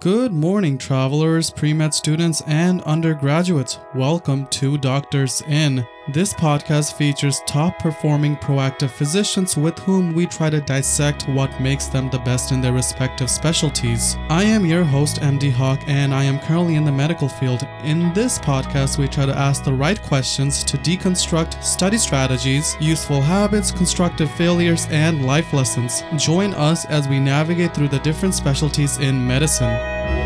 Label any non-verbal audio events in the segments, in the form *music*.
Good morning, travelers, pre med students, and undergraduates. Welcome to Doctors In. This podcast features top performing proactive physicians with whom we try to dissect what makes them the best in their respective specialties. I am your host, MD Hawk, and I am currently in the medical field. In this podcast, we try to ask the right questions to deconstruct study strategies, useful habits, constructive failures, and life lessons. Join us as we navigate through the different specialties in medicine.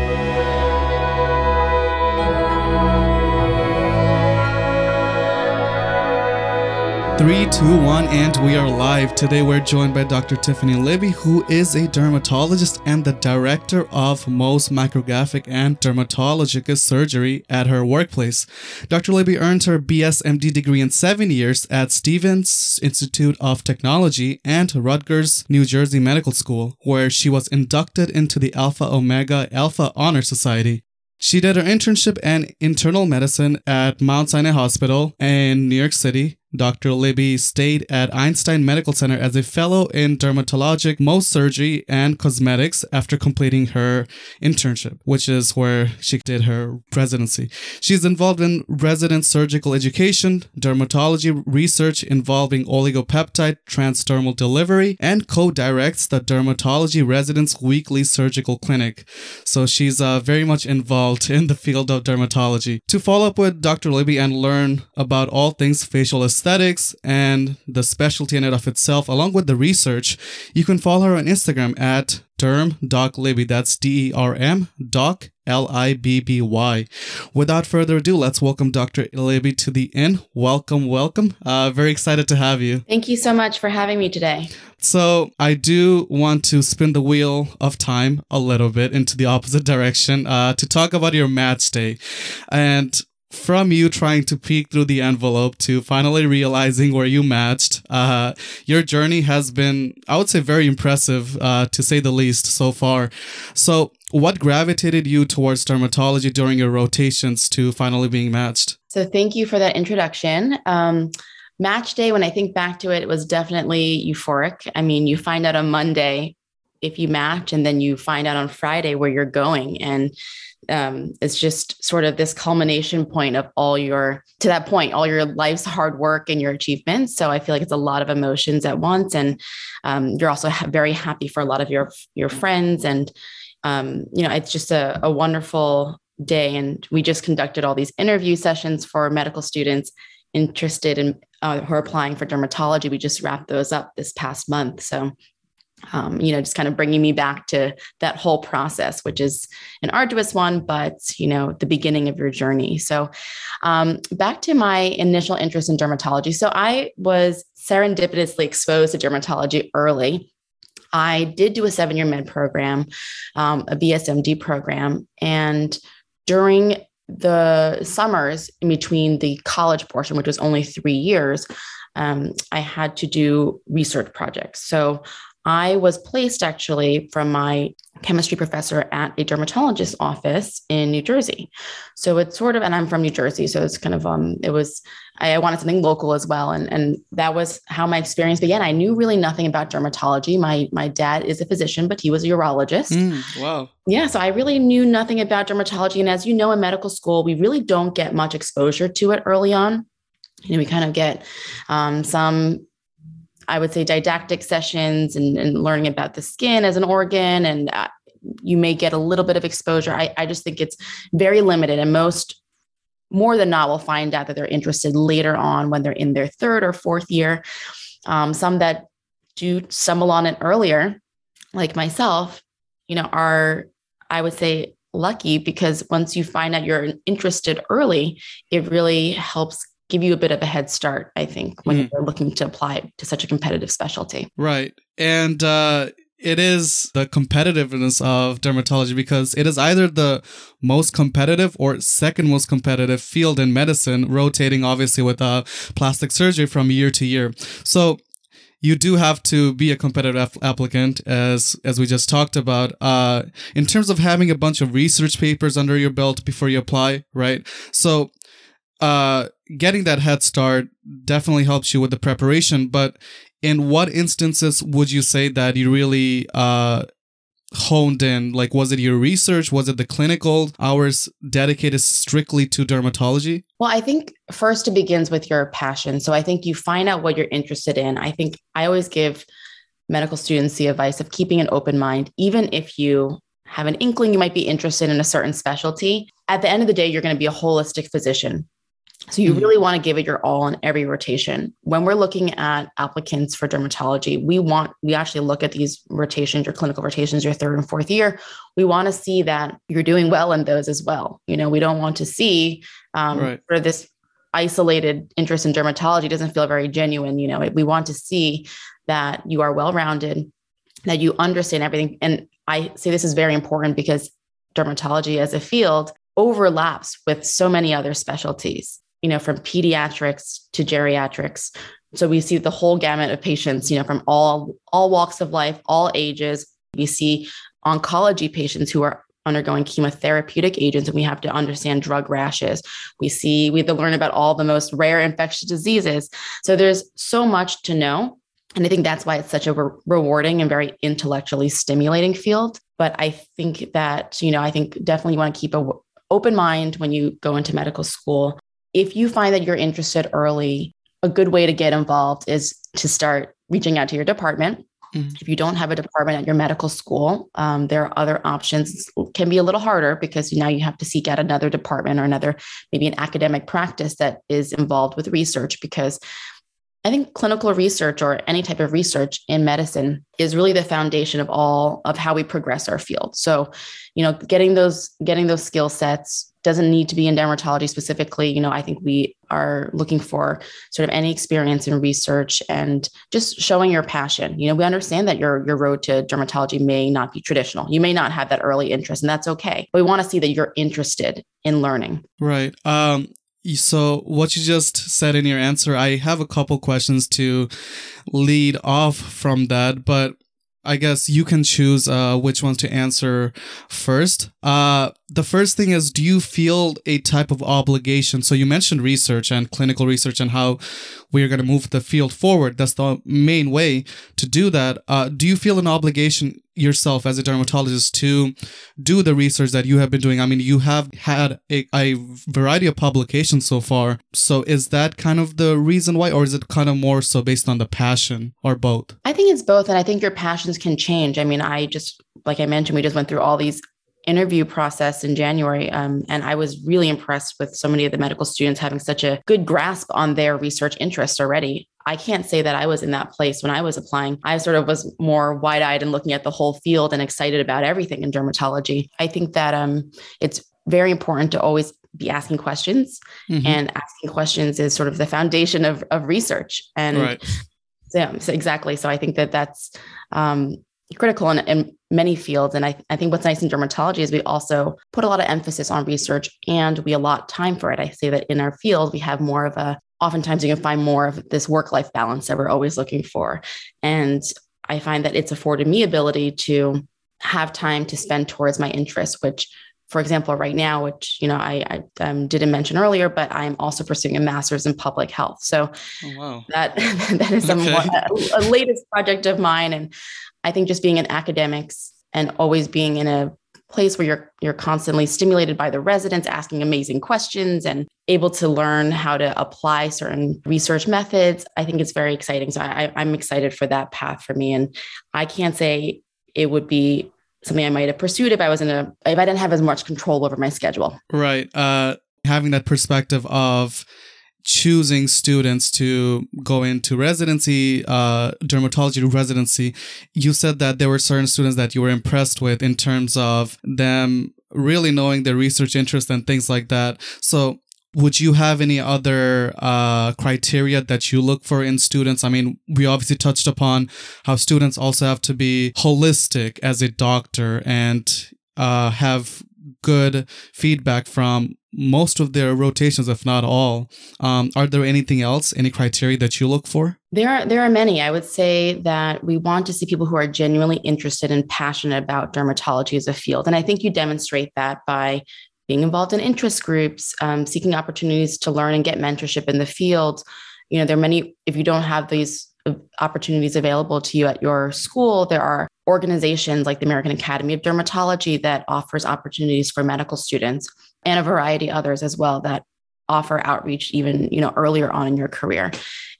Three, two, one, and we are live. Today we're joined by Dr. Tiffany Libby, who is a dermatologist and the director of Mohs Micrographic and Dermatologic Surgery at her workplace. Dr. Libby earned her BS MD degree in seven years at Stevens Institute of Technology and Rutgers, New Jersey Medical School, where she was inducted into the Alpha Omega Alpha Honor Society. She did her internship and internal medicine at Mount Sinai Hospital in New York City Dr. Libby stayed at Einstein Medical Center as a fellow in dermatologic, Mohs surgery, and cosmetics after completing her internship, which is where she did her residency. She's involved in resident surgical education, dermatology research involving oligopeptide transdermal delivery, and co-directs the Dermatology Residents Weekly Surgical Clinic. So she's uh, very much involved in the field of dermatology. To follow up with Dr. Libby and learn about all things facial and the specialty in it of itself, along with the research, you can follow her on Instagram at derm doc libby. That's D E R M doc L I B B Y. Without further ado, let's welcome Dr. Libby to the inn. Welcome, welcome. Uh, very excited to have you. Thank you so much for having me today. So, I do want to spin the wheel of time a little bit into the opposite *laughs* direction uh, to talk about your match day. And from you trying to peek through the envelope to finally realizing where you matched, uh, your journey has been, I would say, very impressive, uh, to say the least, so far. So, what gravitated you towards dermatology during your rotations to finally being matched? So, thank you for that introduction. Um, match day, when I think back to it, it was definitely euphoric. I mean, you find out on Monday if you match, and then you find out on Friday where you're going. And um, it's just sort of this culmination point of all your to that point all your life's hard work and your achievements. So i feel like it's a lot of emotions at once. And um, you're also ha- very happy for a lot of your your friends. And um, you know it's just a, a wonderful day. And we just conducted all these interview sessions for medical students interested in uh, who are applying for dermatology. We just wrapped those up this past month. So um, you know, just kind of bringing me back to that whole process, which is an arduous one, but you know, the beginning of your journey. So, um, back to my initial interest in dermatology. So, I was serendipitously exposed to dermatology early. I did do a seven year med program, um, a BSMD program, and during the summers in between the college portion, which was only three years, um, I had to do research projects. So I was placed actually from my chemistry professor at a dermatologist's office in New Jersey. So it's sort of, and I'm from New Jersey, so it's kind of um, it was I wanted something local as well, and and that was how my experience began. I knew really nothing about dermatology. My my dad is a physician, but he was a urologist. Mm, wow. Yeah, so I really knew nothing about dermatology, and as you know, in medical school, we really don't get much exposure to it early on. You know, we kind of get um, some I would say didactic sessions and, and learning about the skin as an organ and uh, you may get a little bit of exposure. I, I just think it's very limited and most more than not will find out that they're interested later on when they're in their third or fourth year. Um, some that do stumble on it earlier, like myself, you know, are I would say lucky because once you find out you're interested early, it really helps give you a bit of a head start, I think, when mm. you're looking to apply to such a competitive specialty. Right. And uh, it is the competitiveness of dermatology because it is either the most competitive or second most competitive field in medicine, rotating obviously with uh, plastic surgery from year to year. So you do have to be a competitive applicant as as we just talked about uh in terms of having a bunch of research papers under your belt before you apply right so uh, getting that head start definitely helps you with the preparation. But in what instances would you say that you really uh, honed in? Like, was it your research? Was it the clinical hours dedicated strictly to dermatology? Well, I think first it begins with your passion. So I think you find out what you're interested in. I think I always give medical students the advice of keeping an open mind, even if you have an inkling you might be interested in a certain specialty. At the end of the day, you're going to be a holistic physician. So you mm-hmm. really want to give it your all in every rotation. When we're looking at applicants for dermatology, we want we actually look at these rotations, your clinical rotations, your third and fourth year. We want to see that you're doing well in those as well. You know, we don't want to see um, right. for this isolated interest in dermatology doesn't feel very genuine. You know, we want to see that you are well rounded, that you understand everything. And I say this is very important because dermatology as a field overlaps with so many other specialties you know, from pediatrics to geriatrics. So we see the whole gamut of patients, you know, from all all walks of life, all ages. We see oncology patients who are undergoing chemotherapeutic agents and we have to understand drug rashes. We see we have to learn about all the most rare infectious diseases. So there's so much to know. And I think that's why it's such a re- rewarding and very intellectually stimulating field. But I think that, you know, I think definitely you want to keep a w- open mind when you go into medical school if you find that you're interested early, a good way to get involved is to start reaching out to your department. Mm-hmm. If you don't have a department at your medical school, um, there are other options. It can be a little harder because now you have to seek out another department or another, maybe an academic practice that is involved with research because I think clinical research or any type of research in medicine is really the foundation of all of how we progress our field. So, you know, getting those getting those skill sets doesn't need to be in dermatology specifically. You know, I think we are looking for sort of any experience in research and just showing your passion. You know, we understand that your your road to dermatology may not be traditional. You may not have that early interest, and that's okay. But we want to see that you're interested in learning. Right. Um, so, what you just said in your answer, I have a couple questions to lead off from that, but I guess you can choose uh, which ones to answer first. Uh, the first thing is do you feel a type of obligation? So, you mentioned research and clinical research and how we are going to move the field forward. That's the main way to do that. Uh, do you feel an obligation yourself as a dermatologist to do the research that you have been doing? I mean, you have had a, a, variety of publications so far. So is that kind of the reason why, or is it kind of more so based on the passion or both? I think it's both. And I think your passions can change. I mean, I just, like I mentioned, we just went through all these interview process in January. Um, and I was really impressed with so many of the medical students having such a good grasp on their research interests already. I can't say that I was in that place when I was applying. I sort of was more wide eyed and looking at the whole field and excited about everything in dermatology. I think that um, it's very important to always be asking questions, mm-hmm. and asking questions is sort of the foundation of, of research. And right. so, so, exactly. So I think that that's um, critical in, in many fields. And I, I think what's nice in dermatology is we also put a lot of emphasis on research and we allot time for it. I say that in our field, we have more of a oftentimes you can find more of this work life balance that we're always looking for. And I find that it's afforded me ability to have time to spend towards my interests, which for example, right now, which you know I, I um, didn't mention earlier, but I'm also pursuing a master's in public health. So oh, wow. that *laughs* that is okay. a, a latest project of mine, and I think just being in academics and always being in a place where you're you're constantly stimulated by the residents asking amazing questions and able to learn how to apply certain research methods i think it's very exciting. So I, i'm excited for that path for me. And i can't say it would be something i might have pursued if i was in a if i didn't have as much control over my schedule. Right. Uh having that perspective of choosing students to go into residency, uh, dermatology residency, you said that there were certain students that you were impressed with in terms of them really knowing their research interest and things like that. So, would you have any other uh, criteria that you look for in students? I mean, we obviously touched upon how students also have to be holistic as a doctor and uh, have good feedback from most of their rotations, if not all. Um, are there anything else, any criteria that you look for? There are there are many. I would say that we want to see people who are genuinely interested and passionate about dermatology as a field, and I think you demonstrate that by being involved in interest groups, um, seeking opportunities to learn and get mentorship in the field. You know, there are many. If you don't have these uh, opportunities available to you at your school, there are organizations like the American Academy of Dermatology that offers opportunities for medical students and a variety others as well that offer outreach even you know earlier on in your career.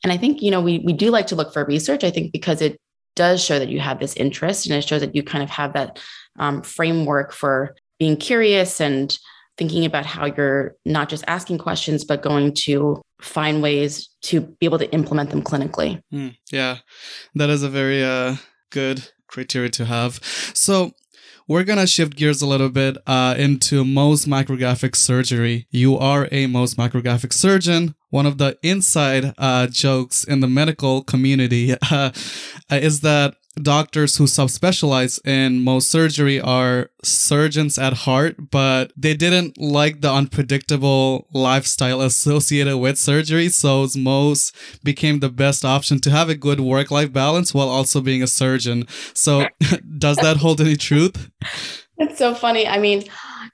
And i think you know we, we do like to look for research. I think because it does show that you have this interest and it shows that you kind of have that um, framework for being curious and thinking about how you're not just asking questions but going to find ways to be able to implement them clinically. Mm, yeah. That is a very uh, good criteria to have. So we're gonna shift gears a little bit uh, into Mohs micrographic surgery. You are a Mohs micrographic surgeon. One of the inside uh, jokes in the medical community *laughs* uh, is that doctors who subspecialize in Mohs surgery are surgeons at heart, but they didn't like the unpredictable lifestyle associated with surgery. So Mohs became the best option to have a good work life balance while also being a surgeon. So, *laughs* does that hold any truth? It's so funny. I mean,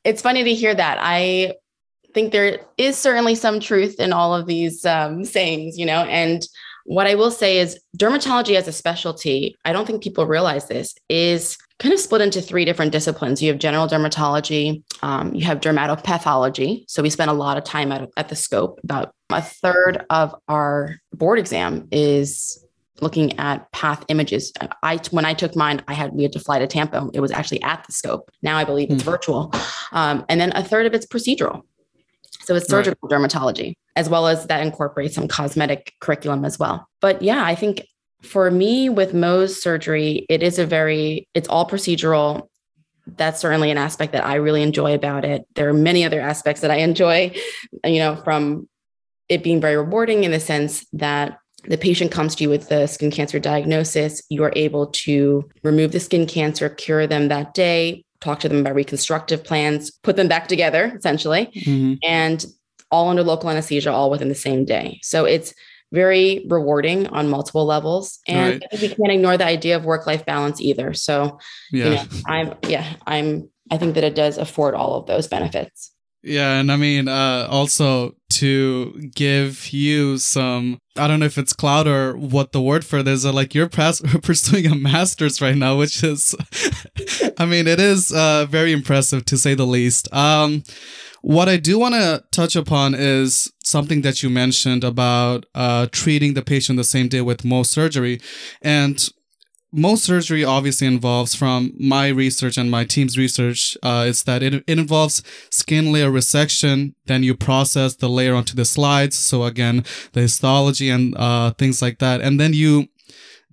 it's funny to hear that. I think there is certainly some truth in all of these um, sayings, you know, and what I will say is dermatology as a specialty, I don't think people realize this, is kind of split into three different disciplines. You have general dermatology, um, you have dermatopathology. So we spend a lot of time at, at the scope. About a third of our board exam is looking at path images. I when I took mine, I had we had to fly to Tampa. It was actually at the scope. Now I believe it's mm. virtual. Um, and then a third of it's procedural. So it's surgical right. dermatology, as well as that incorporates some cosmetic curriculum as well. But yeah, I think for me with Mohs surgery, it is a very, it's all procedural. That's certainly an aspect that I really enjoy about it. There are many other aspects that I enjoy, you know, from it being very rewarding in the sense that the patient comes to you with the skin cancer diagnosis, you are able to remove the skin cancer, cure them that day, talk to them about reconstructive plans, put them back together essentially, mm-hmm. and all under local anesthesia, all within the same day. So it's very rewarding on multiple levels. And right. we can't ignore the idea of work life balance either. So, yeah. you know, I'm, yeah, I'm, I think that it does afford all of those benefits. Yeah, and I mean, uh, also to give you some, I don't know if it's cloud or what the word for this. Like you're *laughs* pursuing a master's right now, which is, *laughs* I mean, it is uh, very impressive to say the least. Um, what I do want to touch upon is something that you mentioned about uh, treating the patient the same day with Mohs surgery, and Mohs surgery obviously involves, from my research and my team's research, uh, is that it, it involves skin layer resection. Then you process the layer onto the slides. So again, the histology and uh, things like that. And then you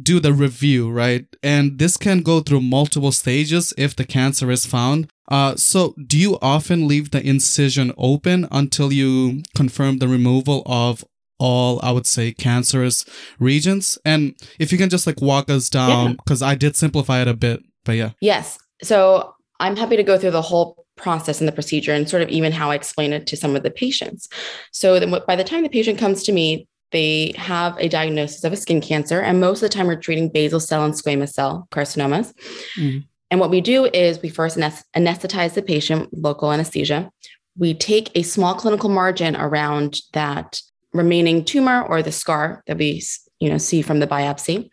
do the review, right? And this can go through multiple stages if the cancer is found. Uh, so do you often leave the incision open until you confirm the removal of all I would say cancerous regions. And if you can just like walk us down, because yeah. I did simplify it a bit, but yeah. Yes. So I'm happy to go through the whole process and the procedure and sort of even how I explain it to some of the patients. So then by the time the patient comes to me, they have a diagnosis of a skin cancer. And most of the time we're treating basal cell and squamous cell carcinomas. Mm. And what we do is we first anesthetize the patient, local anesthesia. We take a small clinical margin around that remaining tumor or the scar that we you know see from the biopsy.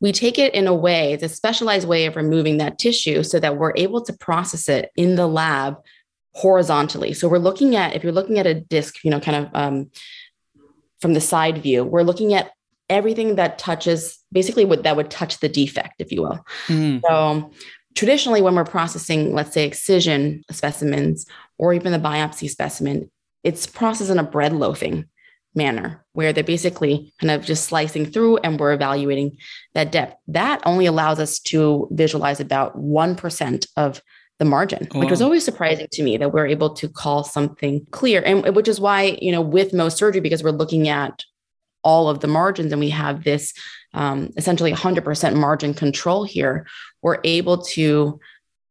We take it in a way it's a specialized way of removing that tissue so that we're able to process it in the lab horizontally. So we're looking at if you're looking at a disc you know kind of um, from the side view we're looking at everything that touches basically what that would touch the defect if you will. Mm. so traditionally when we're processing let's say excision specimens or even the biopsy specimen it's processed in a bread loafing manner where they're basically kind of just slicing through and we're evaluating that depth. That only allows us to visualize about 1% of the margin, oh, which was always surprising to me that we're able to call something clear. And which is why, you know, with Mohs surgery, because we're looking at all of the margins and we have this um, essentially 100% margin control here, we're able to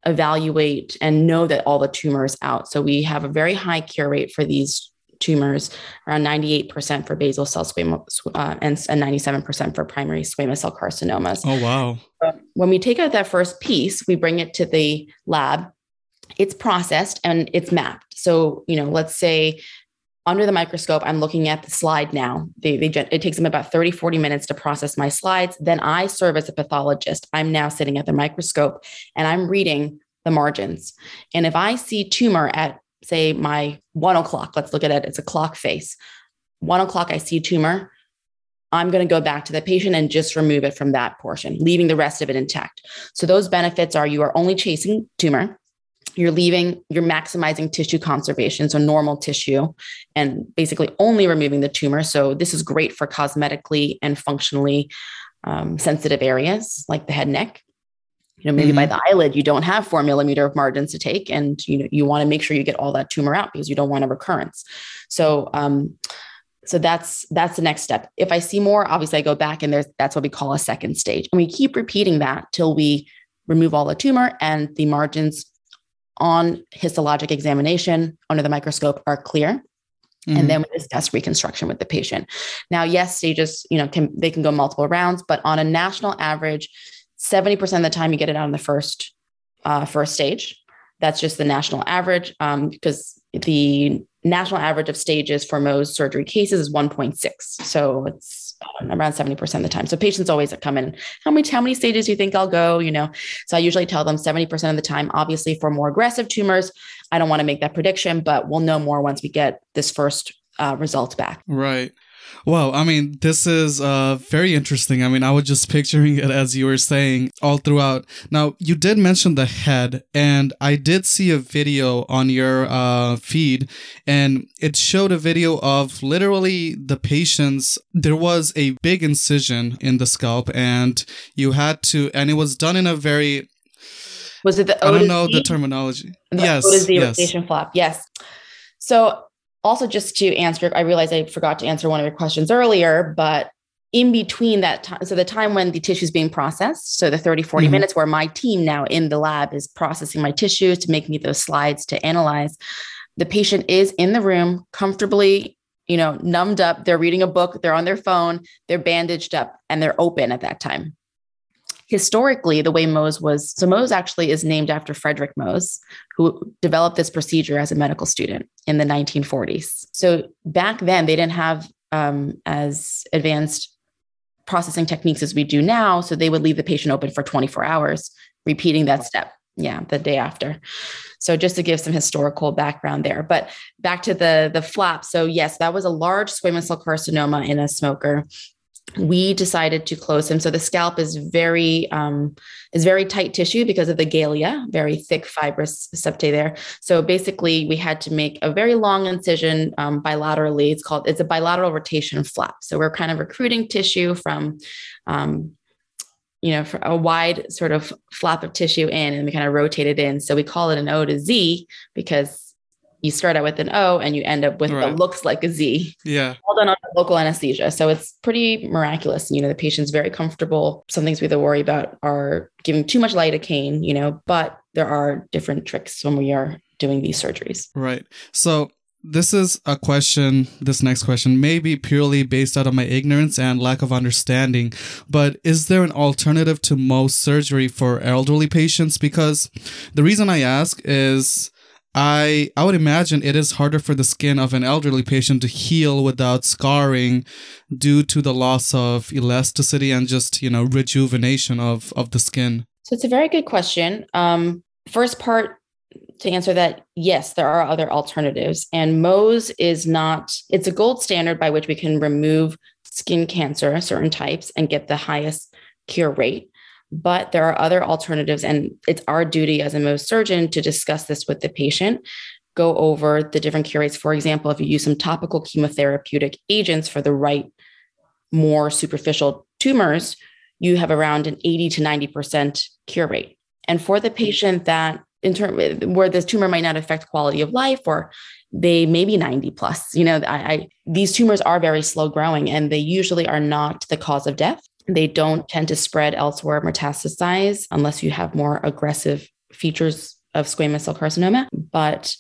evaluate and know that all the tumors out. So we have a very high cure rate for these tumors, around 98% for basal cell squamous uh, and, and 97% for primary squamous cell carcinomas. Oh, wow. when we take out that first piece, we bring it to the lab. It's processed and it's mapped. So, you know, let's say under the microscope, I'm looking at the slide now. They, they, it takes them about 30, 40 minutes to process my slides. Then I serve as a pathologist. I'm now sitting at the microscope and I'm reading the margins. And if I see tumor at, say, my one o'clock, let's look at it, it's a clock face. One o'clock, I see tumor. I'm going to go back to the patient and just remove it from that portion, leaving the rest of it intact. So those benefits are you are only chasing tumor you're leaving, you're maximizing tissue conservation, so normal tissue, and basically only removing the tumor. So this is great for cosmetically and functionally um, sensitive areas like the head and neck. You know, maybe mm-hmm. by the eyelid, you don't have four millimeter of margins to take, and you know you want to make sure you get all that tumor out because you don't want a recurrence. So, um, so that's that's the next step. If I see more, obviously I go back, and there's that's what we call a second stage, and we keep repeating that till we remove all the tumor and the margins on histologic examination under the microscope are clear. Mm-hmm. And then we discuss reconstruction with the patient. Now, yes, stages, you know, can they can go multiple rounds, but on a national average, 70% of the time you get it out in the first uh, first stage. That's just the national average um, because the national average of stages for Mohs surgery cases is 1.6. So it's around 70% of the time. So patients always come in, how many, how many stages do you think I'll go? You know, so I usually tell them 70% of the time, obviously for more aggressive tumors, I don't want to make that prediction, but we'll know more once we get this first uh, result back. Right. Well, I mean, this is uh, very interesting. I mean, I was just picturing it as you were saying all throughout. Now, you did mention the head, and I did see a video on your uh, feed, and it showed a video of literally the patient's. There was a big incision in the scalp, and you had to, and it was done in a very. Was it the? O I don't know the terminology. The yes. What is the yes. rotation flap? Yes. So also just to answer i realized i forgot to answer one of your questions earlier but in between that time so the time when the tissue is being processed so the 30 40 mm-hmm. minutes where my team now in the lab is processing my tissues to make me those slides to analyze the patient is in the room comfortably you know numbed up they're reading a book they're on their phone they're bandaged up and they're open at that time historically, the way Mohs was so Mohs actually is named after Frederic Mohs, who developed this procedure as a medical student in the 1940s. So back then, they didn't have um, as advanced processing techniques as we do now. So they would leave the patient open for 24 hours, repeating that step. Yeah, the day after. So just to give some historical background there. But back to the the flap. So yes, that was a large squamous cell carcinoma in a smoker we decided to close him. So the scalp is very um, is very tight tissue because of the galea, very thick fibrous septae there. So basically, we had to make a very long incision um, bilaterally. It's called it's a bilateral rotation flap. So we're kind of recruiting tissue from. Um, you know, a wide sort of flap of tissue in, and we kind of rotate it in. So we call it an O to Z because you start out with an O and you end up with right. what looks like a Z. Yeah. All done on local anesthesia. So it's pretty miraculous. You know, the patient's very comfortable. Some things we have to worry about are giving too much lidocaine, you know, but there are different tricks when we are doing these surgeries. Right. So this is a question, this next question may be purely based out of my ignorance and lack of understanding, but is there an alternative to Mohs surgery for elderly patients? Because the reason I ask is I I would imagine it is harder for the skin of an elderly patient to heal without scarring due to the loss of elasticity and just, you know, rejuvenation of of the skin. So it's a very good question. Um, first part to answer that, yes, there are other alternatives. And Mohs is not, it's a gold standard by which we can remove skin cancer, certain types, and get the highest cure rate but there are other alternatives and it's our duty as a Mohs surgeon to discuss this with the patient go over the different cure rates. For example if you use some topical chemotherapeutic agents for the right more superficial tumors you have around an 80 to 90% cure rate. And for the patient that in term where this tumor might not affect quality of life or they may be 90 plus you know I, I these tumors are very slow growing and they usually are not the cause of death they don't tend to spread elsewhere, metastasize, unless you have more aggressive features of squamous cell carcinoma. But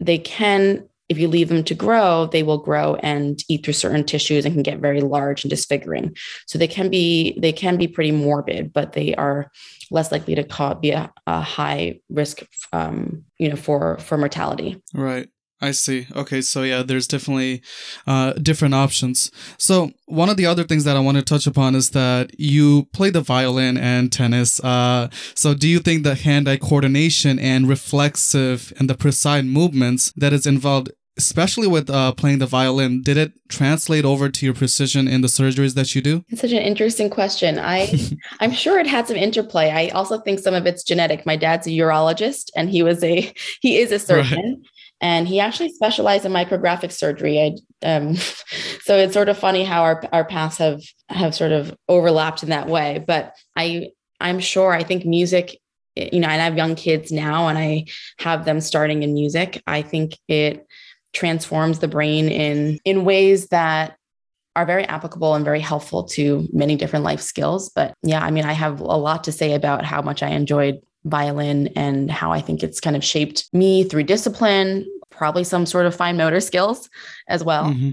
they can, if you leave them to grow, they will grow and eat through certain tissues and can get very large and disfiguring. So they can be they can be pretty morbid, but they are less likely to be a, a high risk, um, you know, for for mortality. Right. I see. Okay, so yeah, there's definitely uh, different options. So one of the other things that I want to touch upon is that you play the violin and tennis. Uh, so do you think the hand-eye coordination and reflexive and the precise movements that is involved especially with uh, playing the violin, did it translate over to your precision in the surgeries that you do? It's such an interesting question. I *laughs* I'm sure it had some interplay. I also think some of it's genetic. My dad's a urologist, and he was a he is a surgeon. Right. And he actually specialized in micrographic surgery. I, um, *laughs* so it's sort of funny how our, our paths have have sort of overlapped in that way. But I I'm sure I think music you know, and I have young kids now and I have them starting in music. I think it transforms the brain in in ways that are very applicable and very helpful to many different life skills but yeah i mean i have a lot to say about how much i enjoyed violin and how i think it's kind of shaped me through discipline probably some sort of fine motor skills as well. Mm-hmm.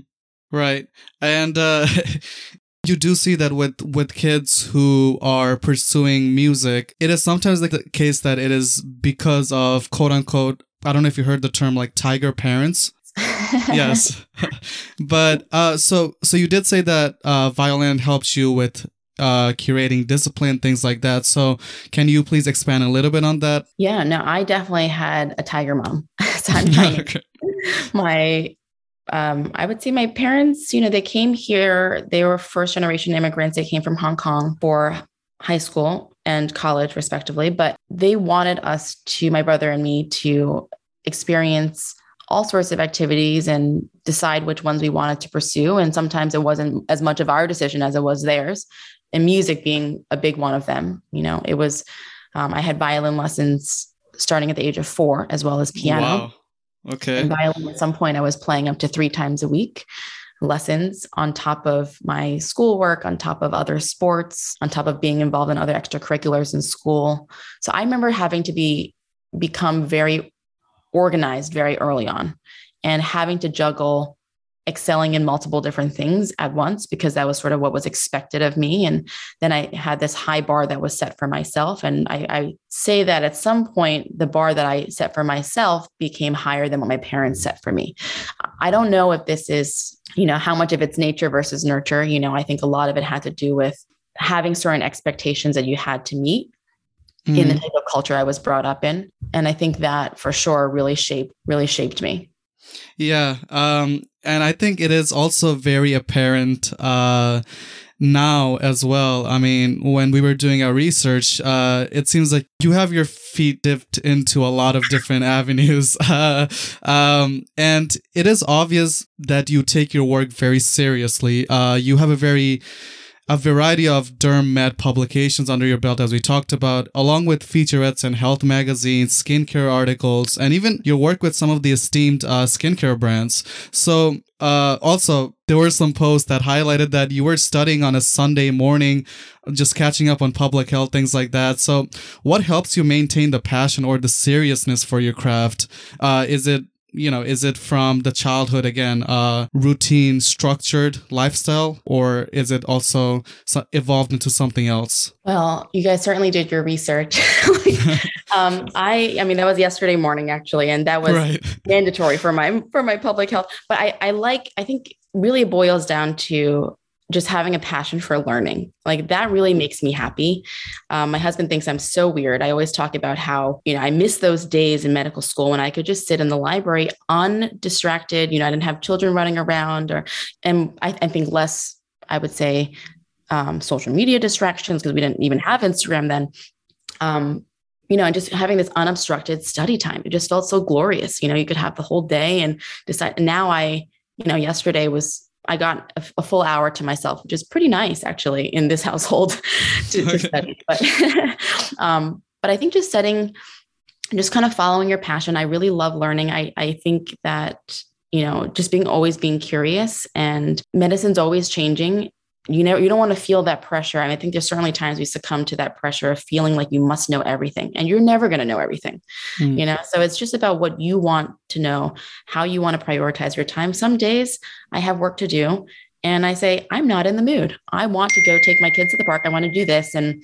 right. And uh *laughs* you do see that with with kids who are pursuing music it is sometimes like the case that it is because of quote unquote i don't know if you heard the term like tiger parents. *laughs* Yes. *laughs* But uh so so you did say that uh violin helps you with uh curating discipline things like that so can you please expand a little bit on that yeah no i definitely had a tiger mom *laughs* so *laughs* okay. my um, I would say my parents, you know, they came here, they were first generation immigrants. They came from Hong Kong for high school and college, respectively. But they wanted us to, my brother and me, to experience all sorts of activities and decide which ones we wanted to pursue. And sometimes it wasn't as much of our decision as it was theirs, and music being a big one of them. You know, it was, um, I had violin lessons starting at the age of four, as well as piano. Wow. Okay. And violin at some point, I was playing up to three times a week lessons on top of my schoolwork, on top of other sports, on top of being involved in other extracurriculars in school. So I remember having to be become very organized very early on and having to juggle excelling in multiple different things at once because that was sort of what was expected of me. And then I had this high bar that was set for myself. And I, I, say that at some point, the bar that I set for myself became higher than what my parents set for me. I don't know if this is, you know, how much of it's nature versus nurture. You know, I think a lot of it had to do with having certain expectations that you had to meet mm. in the mm. type of culture I was brought up in. And I think that for sure really shaped really shaped me. Yeah. Um, and I think it is also very apparent uh, now as well. I mean, when we were doing our research, uh, it seems like you have your feet dipped into a lot of different *laughs* avenues. *laughs* Uh, um, and it is obvious that you take your work very seriously. Uh, you have a very a variety of derm med publications under your belt, as we talked about, along with featurettes and health magazines, skincare articles, and even your work with some of the esteemed uh, skincare brands. So, uh, also, there were some posts that highlighted that you were studying on a Sunday morning, just catching up on public health, things like that. So, what helps you maintain the passion or the seriousness for your craft? Uh, is it you know is it from the childhood again uh routine structured lifestyle or is it also evolved into something else? Well you guys certainly did your research. *laughs* Um i i mean that was yesterday morning actually and that was right. mandatory for my for my public health. But i i like i think really boils down to just having a passion for learning. Like that really makes me happy. Um, my husband thinks I'm so weird. I always talk about how, you know, I miss those days in medical school when I could just sit in the library undistracted. You know, I didn't have children running around or, and I, I think less, I would say, um, social media distractions because we didn't even have Instagram then. Um, you know, and just having this unobstructed study time, it just felt so glorious. You know, you could have the whole day and decide. And now I, you know, yesterday was I got a, a, full hour to myself, which is pretty nice actually in this *laughs* household to, to study. But, *laughs* um, but I think just setting, just kind of following your passion. I really love learning. I, I think that, you know, just being always being curious and medicine's always changing you know you don't want to feel that pressure and i think there's certainly times we succumb to that pressure of feeling like you must know everything and you're never going to know everything mm. you know so it's just about what you want to know how you want to prioritize your time some days i have work to do and i say i'm not in the mood i want to go take my kids to the park i want to do this and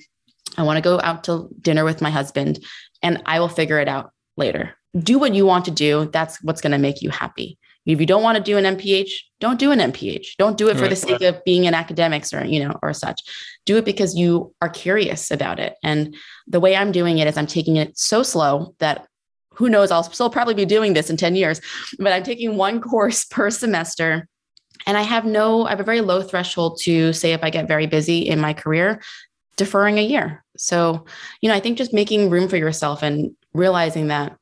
i want to go out to dinner with my husband and i will figure it out later do what you want to do. That's what's going to make you happy. If you don't want to do an MPH, don't do an MPH. Don't do it for right. the sake of being in academics or, you know, or such. Do it because you are curious about it. And the way I'm doing it is I'm taking it so slow that who knows, I'll still probably be doing this in 10 years, but I'm taking one *laughs* course per semester. And I have no, I have a very low threshold to say if I get very busy in my career, deferring a year. So, you know, I think just making room for yourself and realizing that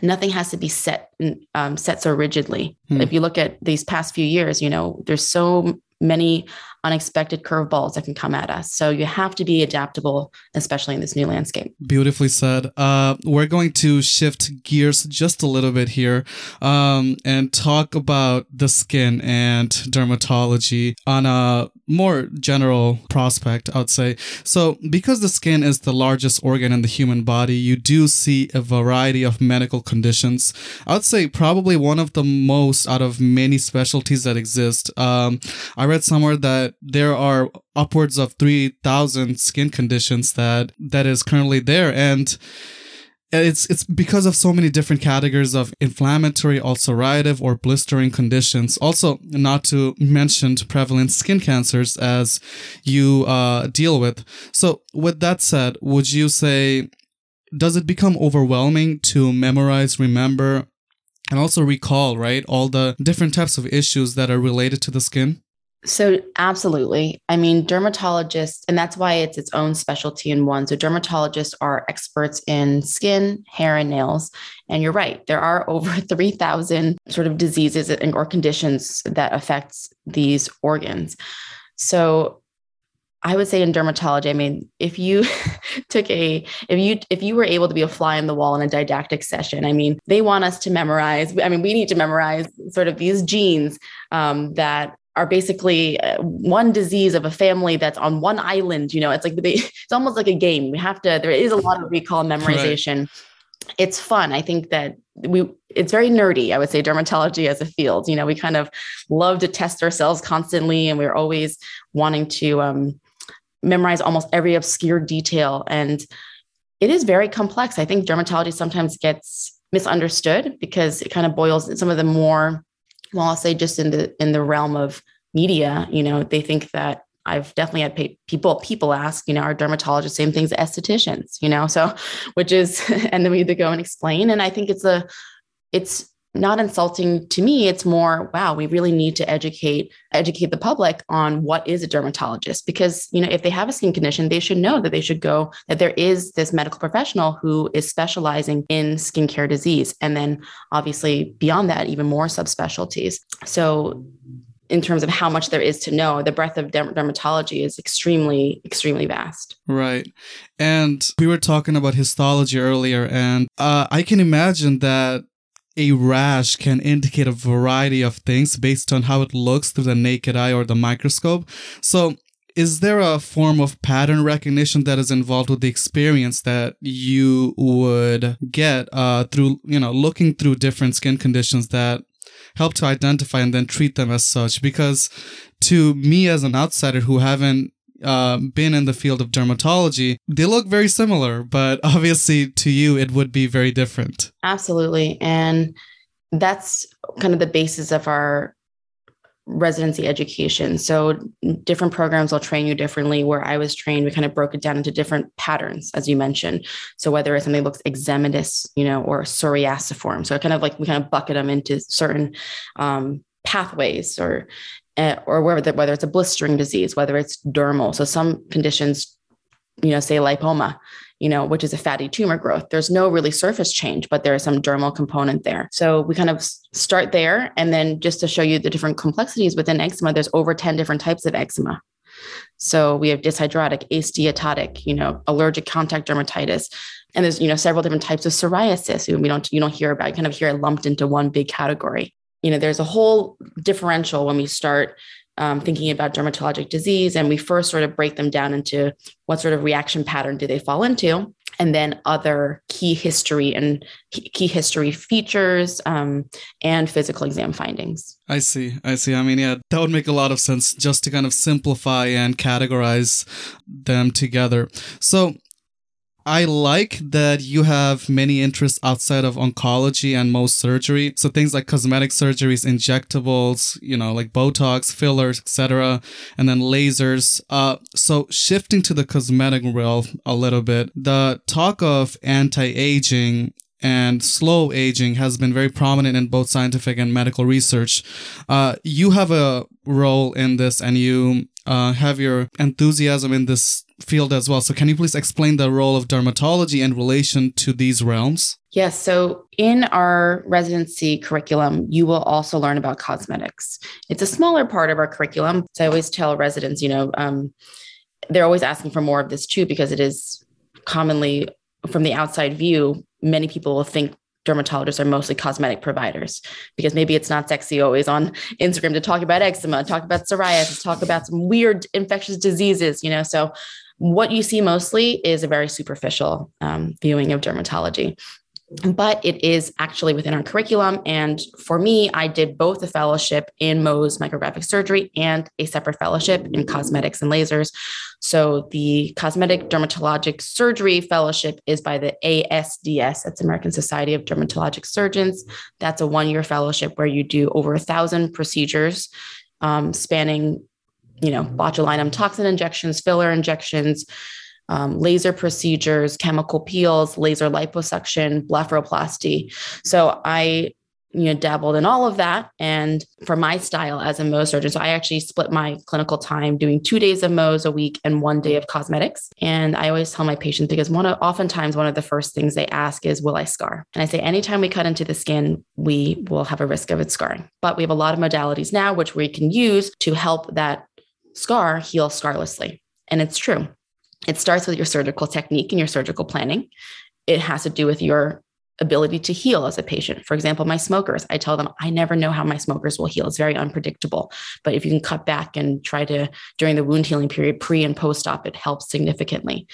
nothing has to be set um, set so rigidly. Hmm. If you look at these past few years, you know, there's so many unexpected curveballs that can come at us. So you have to be adaptable, especially in this new landscape. Beautifully said. Uh, we're going to shift gears just a little bit here um, and talk about the skin and dermatology on a more general prospect, I'd say. So, because the skin is the largest organ in the human body, you do see a variety of medical conditions. I'd say probably one of the most out of many specialties that exist. Um, I read somewhere that there are upwards of 3,000 skin conditions that that is currently there. And it's it's because of so many different categories of inflammatory, ulcerative, or blistering conditions. Also, not to mention prevalent skin cancers as you uh, deal with. So, with that said, would you say does it become overwhelming to memorize, remember, and also recall right all the different types of issues that are related to the skin? So, absolutely. I mean, dermatologists, and that's why it's its own specialty in one. So, dermatologists are experts in skin, hair, and nails. And you're right, there are *laughs* over 3,000 sort of diseases or conditions that affects these organs. So, I would say in dermatology, I mean, if you *laughs* took a, if you, if you were able to be a fly in the wall in a didactic session, I mean, they want us to memorize. I mean, we need to memorize sort of these genes um, that are basically uh, one disease of a family that's on one island. You know, it's like they, *laughs* it's almost like a game. We have to. There is a lot of recall memorization. Right. It's fun. I think that we. It's very nerdy. I would say dermatology as a field. You know, we kind of love to test ourselves constantly, and we're always wanting to um, memorize almost every obscure detail. And it is very complex. I think dermatology sometimes gets misunderstood because it kind of boils some of the more well i'll say just in the in the realm of media you know they think that I've definitely had people people ask, you know, our dermatologists same things as estheticians, you know, so *laughs* which is, and then we have to go and explain. And I think it's a, it's not insulting to me. It's more, wow, we really need to educate educate the public on what is a dermatologist because you know if they have a skin condition, they should know that they should go that there is this medical professional who is specializing in skincare disease, and then obviously beyond that, even more subspecialties. So in terms of how much there is to know the breadth of dermatology is extremely extremely vast right and we were talking about histology earlier and uh, i can imagine that a rash can indicate a variety of things based on how it looks through the naked eye or the microscope. So, is there a form of pattern recognition that is involved with the experience that you would get uh, through, you know, looking through different skin conditions that help to identify and then treat them as such? Because to me, as an outsider who haven't uh, been in the field of dermatology, they look very similar, but *laughs* obviously to you, it would be very different. Absolutely. And that's kind of the basis of our residency education. So different programs will train you differently. Where I was trained, we kind of broke it down into different patterns, as you mentioned. So whether it's something looks eczematous, you know, or psoriasiform. So kind of like we kind of bucket them into certain um, pathways or uh, or whether whether it's a blistering disease, whether it's dermal. So some conditions, you know, say lipoma, you know, which is a fatty tumor growth. There's no really surface change, but there is some dermal component there. So we kind of start there, and then just to show you the different complexities within eczema, there's over ten different types of eczema. So we have dyshidrotic, asteatotic, you know, allergic contact dermatitis, and there's you know several different types of psoriasis. We don't you don't hear about. You kind of hear it lumped into one big category you know, there's a whole differential when we start um, thinking about dermatologic disease, and we first sort of break them down into what sort of reaction pattern do they fall into, and then other key history and key history features um, and physical exam findings. I see. I see. I mean, yeah, that would make a lot of sense just to kind of simplify and categorize them together. So, I like that you have many interests outside of oncology and Mohs surgery. So things like cosmetic surgeries, injectables, you know, like Botox, fillers, etc., and then lasers. Uh, so shifting to the cosmetic realm a little bit, the talk of anti-aging and slow aging has been very prominent in both scientific and medical research. Uh, you have a role in this, and you uh, have your enthusiasm in this field as well. So, can you please explain the role of dermatology in relation to these realms? Yes. So, in our residency curriculum, you will also learn about cosmetics. It's a smaller part of our curriculum. So, I always tell residents, you know, um, they're always asking for more of this too, because it is commonly from the outside view, many people will think dermatologists are mostly cosmetic providers because maybe it's not sexy always on Instagram to talk about eczema, talk about psoriasis, talk about some weird infectious diseases, you know. So what you see mostly is a very superficial um, viewing of dermatology but it is actually within our curriculum. And for me, I did both a fellowship in Mohs micrographic surgery and a separate fellowship in cosmetics and lasers. So the cosmetic dermatologic surgery fellowship is by the ASDS, that's American Society of Dermatologic Surgeons. That's a one year fellowship where you do over a thousand procedures um, spanning you know, botulinum toxin injections, filler injections, um, laser procedures, chemical peels, laser liposuction, blepharoplasty. So I, you know, dabbled in all of that. And for my style as a Mohs surgeon, so I actually split my clinical time doing two days of Mohs a week and one day of cosmetics. And I always tell my patients because one of oftentimes one of the first things they ask is, "Will I scar?" And I say, anytime we cut into the skin, we will have a risk of it scarring. But we have a lot of modalities now which we can use to help that scar heal scarlessly. And it's true. It starts with your surgical technique and your surgical planning. It has to do with your ability to heal as a patient. For example, my smokers, I tell them, I never know how my smokers will heal. It's very unpredictable. But if you can cut back and try to, during the wound healing period, pre and post op, it helps significantly.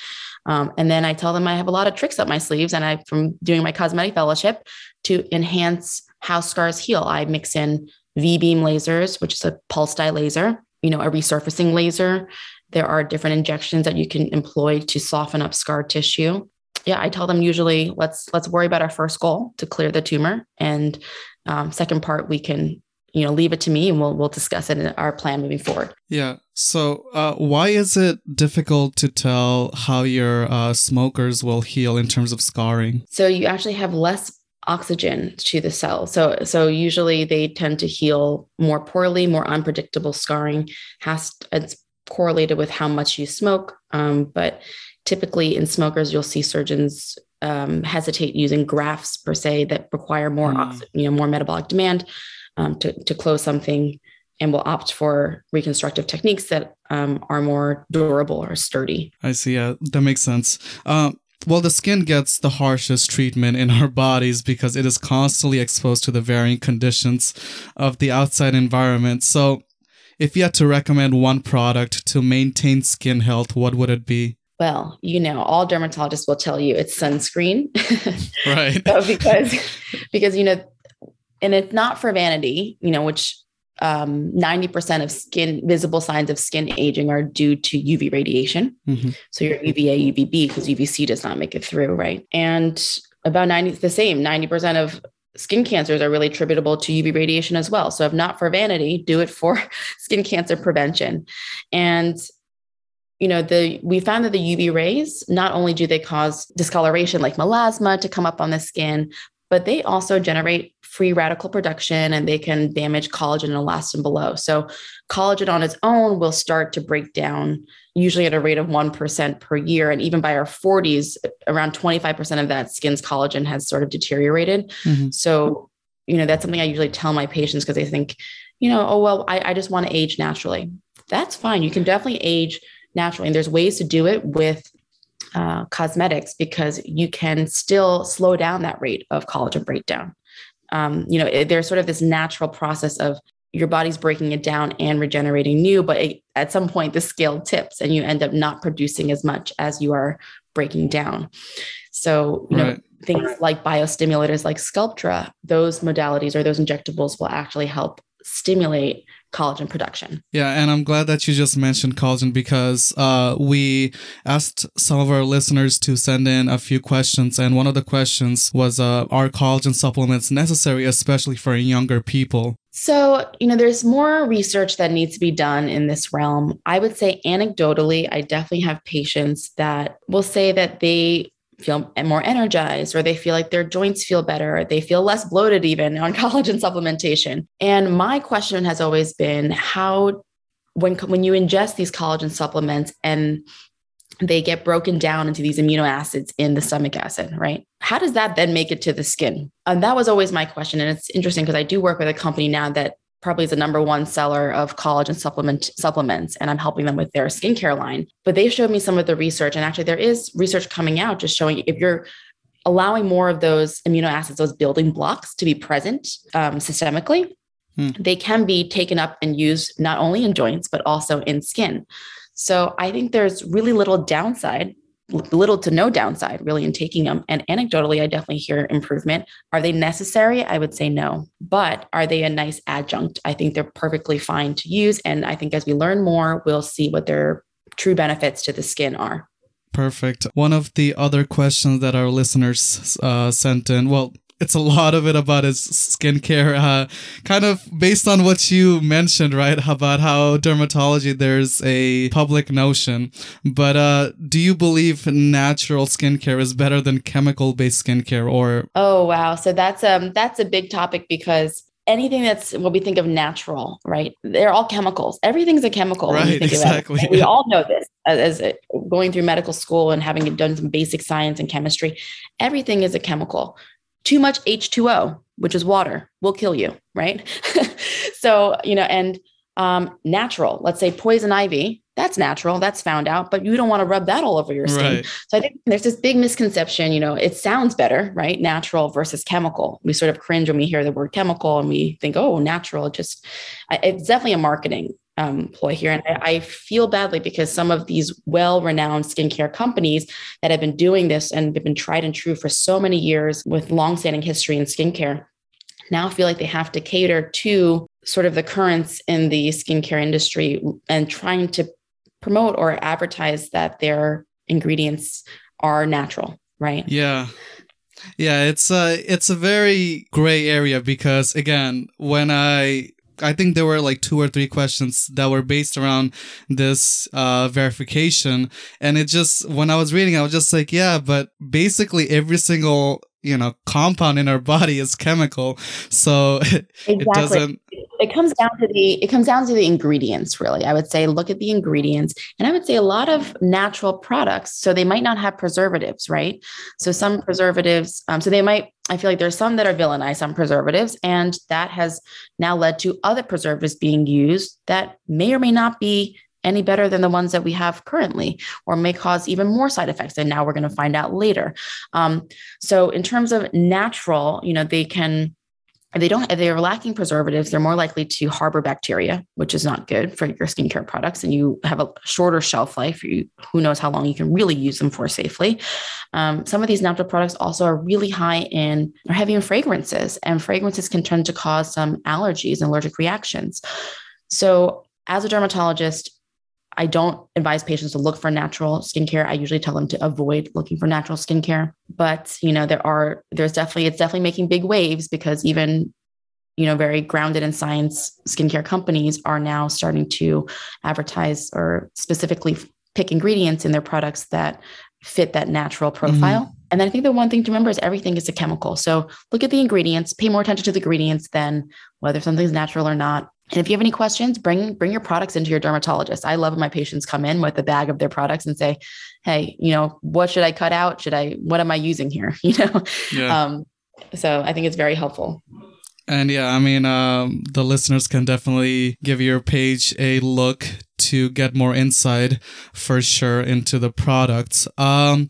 Um, and then I tell them I have a lot of tricks up my sleeves. And I, from doing my cosmetic fellowship to enhance how scars heal, I mix in Vbeam lasers, which is a pulse dye laser you know, a resurfacing laser. There are different injections that you can employ to soften up scar tissue. Yeah, I tell them usually let's let's worry about our first goal to clear the tumor, and um, second part we can you know leave it to me and we'll we'll discuss it in our plan moving forward. Yeah. So uh, why is it difficult to tell how your uh, smokers will heal in terms of scarring? So you actually have less oxygen to the cell. So, so usually they tend to heal more poorly, more unpredictable scarring has it's correlated with how much you smoke. Um, but typically in smokers, you'll see surgeons um, hesitate using grafts per se that require more, mm. oxy, you know, more metabolic demand um, to, to close something and will opt for reconstructive techniques that um, are more durable or sturdy. I see. Yeah, that makes sense. Um, well, the skin gets the harshest treatment in our bodies because it is constantly exposed to the varying conditions of the outside environment. So, if you had to recommend one product to maintain skin health, what would it be? Well, you know, all dermatologists will tell you it's sunscreen. *laughs* right. *laughs* so because because you know, and it's not for vanity, you know, which um, 90% of skin visible signs of skin aging are due to UV radiation. Mm-hmm. So your UVA, UVB, because UVC does not make it through, right? And about 90, the same, 90% of skin cancers are really attributable to UV radiation as well. So if not for vanity, do it for *laughs* skin cancer prevention. And you know the we found that the uv rays not only do they cause discoloration like melasma to come up on the skin but they also generate free radical production and they can damage collagen and elastin below. So, collagen on its own will start to break down, usually at a rate of 1% per year. And even by our 40s, around 25% of that skin's collagen has sort of deteriorated. Mm-hmm. So, you know, that's something I usually tell my patients because they think, you know, oh, well, I, I just want to age naturally. That's fine. You can definitely age naturally. And there's ways to do it with uh, cosmetics because you can still slow down that rate of collagen breakdown. Um, you know, it, there's sort of this natural process of your body's breaking it down and regenerating new, but it, at some point the scale tips and you end up not producing as much as you are breaking down. So, you right. know, things like biostimulators like Sculptra, those modalities or those injectables will actually help stimulate collagen production. Yeah, and I'm glad that you just mentioned collagen because uh, we asked some of our listeners to send in a few questions, and one of the questions was uh, Are collagen supplements necessary, especially for younger people? So, you know, there's more research that needs to be done in this realm. I would say, anecdotally, I definitely have patients that will say that they feel more energized or they feel like their joints feel better they feel less bloated even on *laughs* collagen supplementation and my question has always been how when when you ingest these collagen supplements and they get broken down into these amino acids in the stomach acid, right? How does that then make it to the skin? And that was always my question. And it's interesting because I do work with a company now that probably is the number one seller of collagen supplement supplements and i'm helping them with their skincare line but they showed me some of the research and actually there is research coming out just showing if you're allowing more of those amino acids those building blocks to be present um, systemically hmm. they can be taken up and used not only in joints but also in skin so i think there's really little downside little to no downside really in taking them. And anecdotally, I definitely hear improvement. Are they necessary? I would say no. But are they a nice adjunct? I think they're perfectly fine to use. And I think as we learn more, we'll see what their true benefits to the skin are. Perfect. One of the other questions that our listeners uh, sent in, well, it's a lot of it about his skincare, uh, kind of based on what you mentioned, right? About how dermatology, there's a public notion. But uh, do you believe natural skincare is better than chemical based skincare or? Oh, wow. So that's, um, that's a big topic because anything that's what we think of natural, right? They're all chemicals. Everything's a chemical. Right, exactly. We all know this as, as, going through medical school and having done some basic science and chemistry. Everything is a chemical too much H2O, which is water, will kill you, right? *laughs* so, you know, and um, natural, let's say poison ivy, that's natural, that's found out, but you don't want to rub that all over your skin. Right. So I think there's this big misconception, you know, it sounds better, right? Natural versus chemical. We sort of cringe when we hear the word chemical and we think, oh, natural. Just, it's definitely a marketing um, ploy here. And I, I, feel badly because some of these well renowned skincare companies that have been doing this and have been tried and true for so many years with long-standing history in skincare now feel like they have to cater to sort of the currents in the skincare industry and trying to promote or advertise that their ingredients are natural, right? Yeah. Yeah, it's a it's a very gray area because again, when I I think there were like two or three questions that were based around this uh, verification. And it just, when I was reading, I was just like, yeah, but basically every single you know compound in our body is chemical so *laughs* exactly. it doesn't it comes down to the it comes down to the ingredients really i would say look at the ingredients and i would say a lot of natural products so they might not have preservatives right so some preservatives um, so they might i feel like there's some that are villainized on preservatives and that has now led to other preservatives being used that may or may not be any better than the ones that we have currently or may cause even more side effects and now we're going to find out later. Um, so in terms of natural you know they can if they don't if they're lacking preservatives they're more likely to harbor bacteria which is not good for your skincare products and you have a shorter shelf life. You who knows how long you can really use them for safely. Um, some of these natural products also are really high in or heavy in fragrances and fragrances can tend to cause some allergies and allergic reactions. So as a dermatologist I don't advise patients to look for natural skincare. I usually tell them to avoid looking for natural skincare. But, you know, there are, there's definitely, it's definitely making big waves because even, you know, very grounded in science skincare companies are now starting to advertise or specifically pick ingredients in their products that fit that natural profile. Mm-hmm. And then I think the one thing to remember is everything is a chemical. So look at the ingredients, pay more attention to the ingredients than whether something's natural or not. And if you have any questions, bring bring your products into your dermatologist. I love when my patients come in with a bag of their products and say, "Hey, you know, what should I cut out? Should I? What am I using here? *laughs* You know." Yeah. Um, so I think it's very helpful. And yeah, I mean, um, the listeners can definitely give your page a look to get more insight for sure into the products. Um,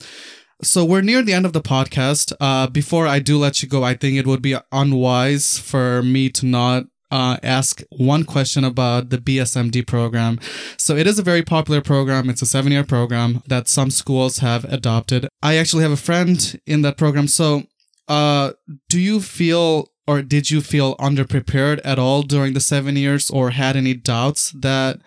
so we're near the end of the podcast. Uh, before I do let you go, I think it would be unwise for me to not uh, ask one question about the BSMD program. So it is a very popular program. It's a seven year program that some schools have adopted. I actually have a friend in that program. So, uh, do you feel or did you feel underprepared at all during the seven years or had any doubts that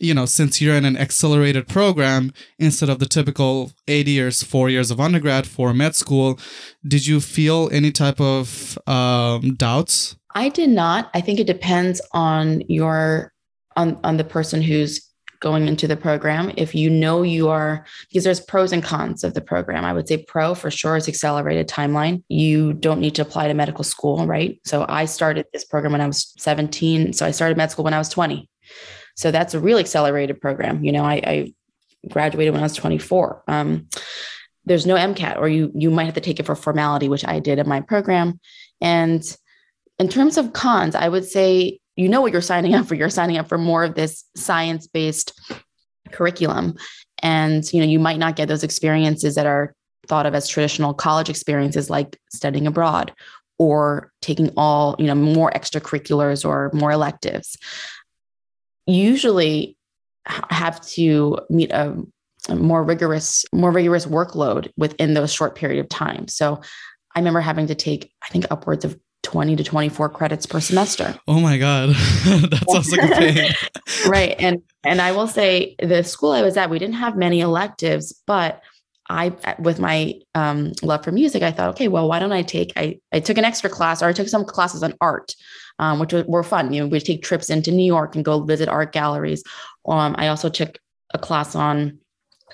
you know since you're in an accelerated program instead of the typical eight years four years of undergrad for med school did you feel any type of um, doubts i did not i think it depends on your on on the person who's going into the program. If you know you are, because there's pros and cons of the program. I would say pro for sure is accelerated timeline. You don't need to apply to medical school, right? So I started this program when I was 17. So I started med school when I was 20. So that's a real accelerated program. You know, I, I graduated when I was 24. Um, there's no MCAT, or you you might have to take it for formality, which I did in my program. And in terms of cons, I would say you know what you're signing up for. You're signing up for more of this science based curriculum. And you know, you might not get those experiences that are thought of as traditional college experiences like studying abroad or taking all, you know, more extracurriculars or more electives. Usually have to meet a, more rigorous, more rigorous workload within those short period of time. So I remember having to take, I think, upwards of 20 to 24 credits per semester. Oh my God. *laughs* that sounds like a *laughs* pain. right. And and I will say the school I was at, we didn't have many electives, but I with my um, love for music, I thought, okay, well, why don't I take I, I took an extra class or I took some classes on art, um, which were fun. You know, we'd take trips into New York and go visit art galleries. Um, I also took a class on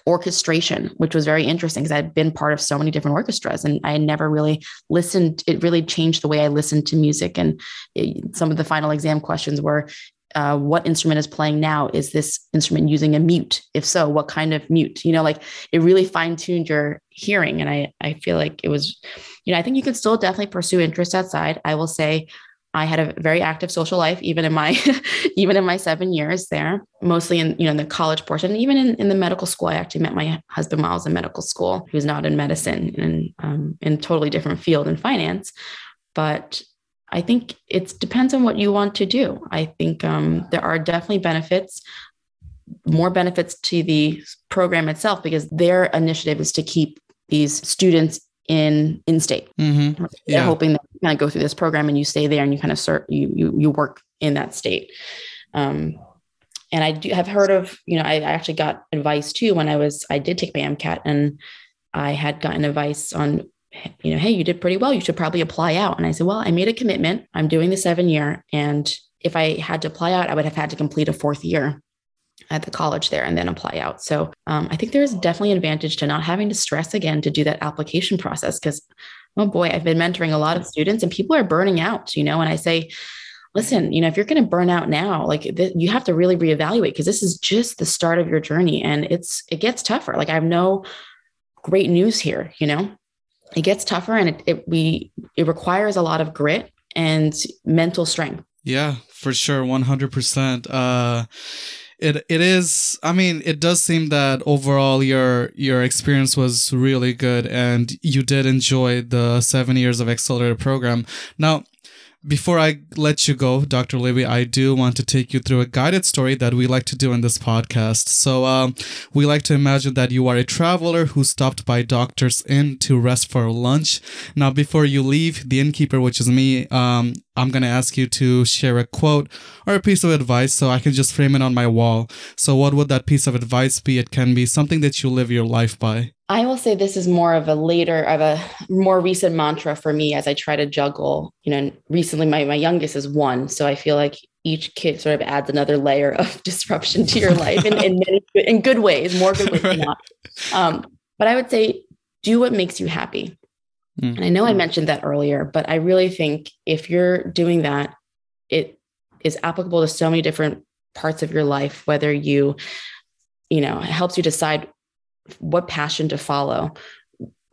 orchestration, which was very interesting because I'd been part of so many different orchestras and I never really listened. It really changed the way I listened to music. And it, some of the final exam questions were uh, what instrument is playing now? Is this instrument using a mute? If so, what kind of mute? You know, like it really fine tuned your hearing. And I, I feel like it was, you know, I think you can still definitely pursue interest outside. I will say I had a very active social life, even in my *laughs* even in my seven years there, mostly in you know in the college portion, even in, in the medical school. I actually met my husband while I was in medical school, who's not in medicine and um, in a totally different field in finance. But I think it depends on what you want to do. I think um, there are definitely benefits, more benefits to the program itself because their initiative is to keep these students in in state. Mm-hmm. They're hoping that kind of go through this program and you stay there and you kind of start you you you work in that state. Um, and I do have heard of you know I, I actually got advice too when I was I did take my MCAT and I had gotten advice on you know hey you did pretty well you should probably apply out and I said well I made a commitment I'm doing the seven year and if I had to apply out I would have had to complete a fourth year at the college there and then apply out. So um, I think there is definitely an advantage to not having to stress again to do that application process because, oh boy, I've been mentoring a lot of students and people are burning out, you know, and I say, listen, you know, if you're going to burn out now, like th- you have to really reevaluate because this is just the start of your journey and it's, it gets tougher. Like I have no great news here, you know, it gets tougher and it, it we, it requires a lot of grit and mental strength. Yeah, for sure. 100%. Uh, it it is i mean it does seem that overall your your experience was really good and you did enjoy the seven years of accelerator program. Now before I let you go, Dr. Levy, I do want to take you through a guided story that we like to do in this podcast. So, um, we like to imagine that you are a traveler who stopped by Doctor's Inn to rest for lunch. Now, before you leave, the innkeeper, which is me, um, I'm going to ask you to share a quote or a piece of advice so I can just frame it on my wall. So, what would that piece of advice be? It can be something that you live your life by. I will say this is more of a later, of a more recent mantra for me as I try to juggle. You know, recently my, my youngest is one. So I feel like each kid sort of adds another layer of *laughs* disruption to your life in, in many in good ways, more good ways *laughs* right. than not. Um, but I would say do what makes you happy. Mm. And I know I mentioned that earlier, but I really think if you're doing that, it is applicable to so many different parts of your life, whether you, you know, it helps you decide what passion to follow,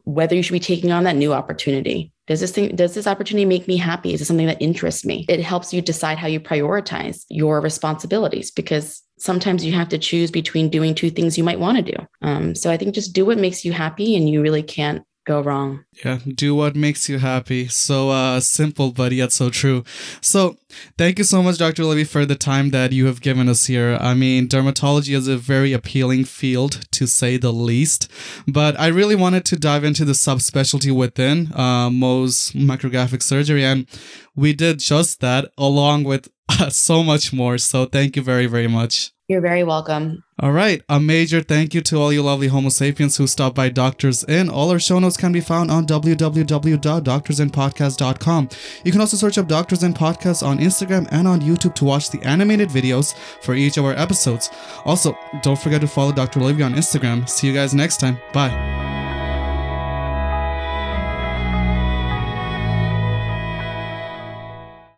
whether you should be taking on that new opportunity. Does this thing, does this opportunity make me happy? Is it something that interests me? It helps you decide how you prioritize your responsibilities because sometimes you have to choose between doing two things you might want to do. Um, so I think just do what makes you happy and you really can't go wrong. Yeah, do what makes you happy. So uh simple but yet so true. So thank you so much Dr. Levy for the time that you have given us here. I mean, dermatology is a very appealing field to say the least, but I really wanted to dive into the subspecialty within uh Mohs micrographic surgery and we did just that along with uh, *laughs* so much more. So thank you very very much. You're very welcome. All right. A major thank you to all you lovely Homo sapiens who stopped by Doctors In. All our show notes can be found on www.doctorsinpodcast.com. You can also search up Doctors In Podcast on Instagram and on YouTube to watch the animated videos for each of our episodes. Also, don't forget to follow Dr. Olivia on Instagram. See you guys next time. Bye.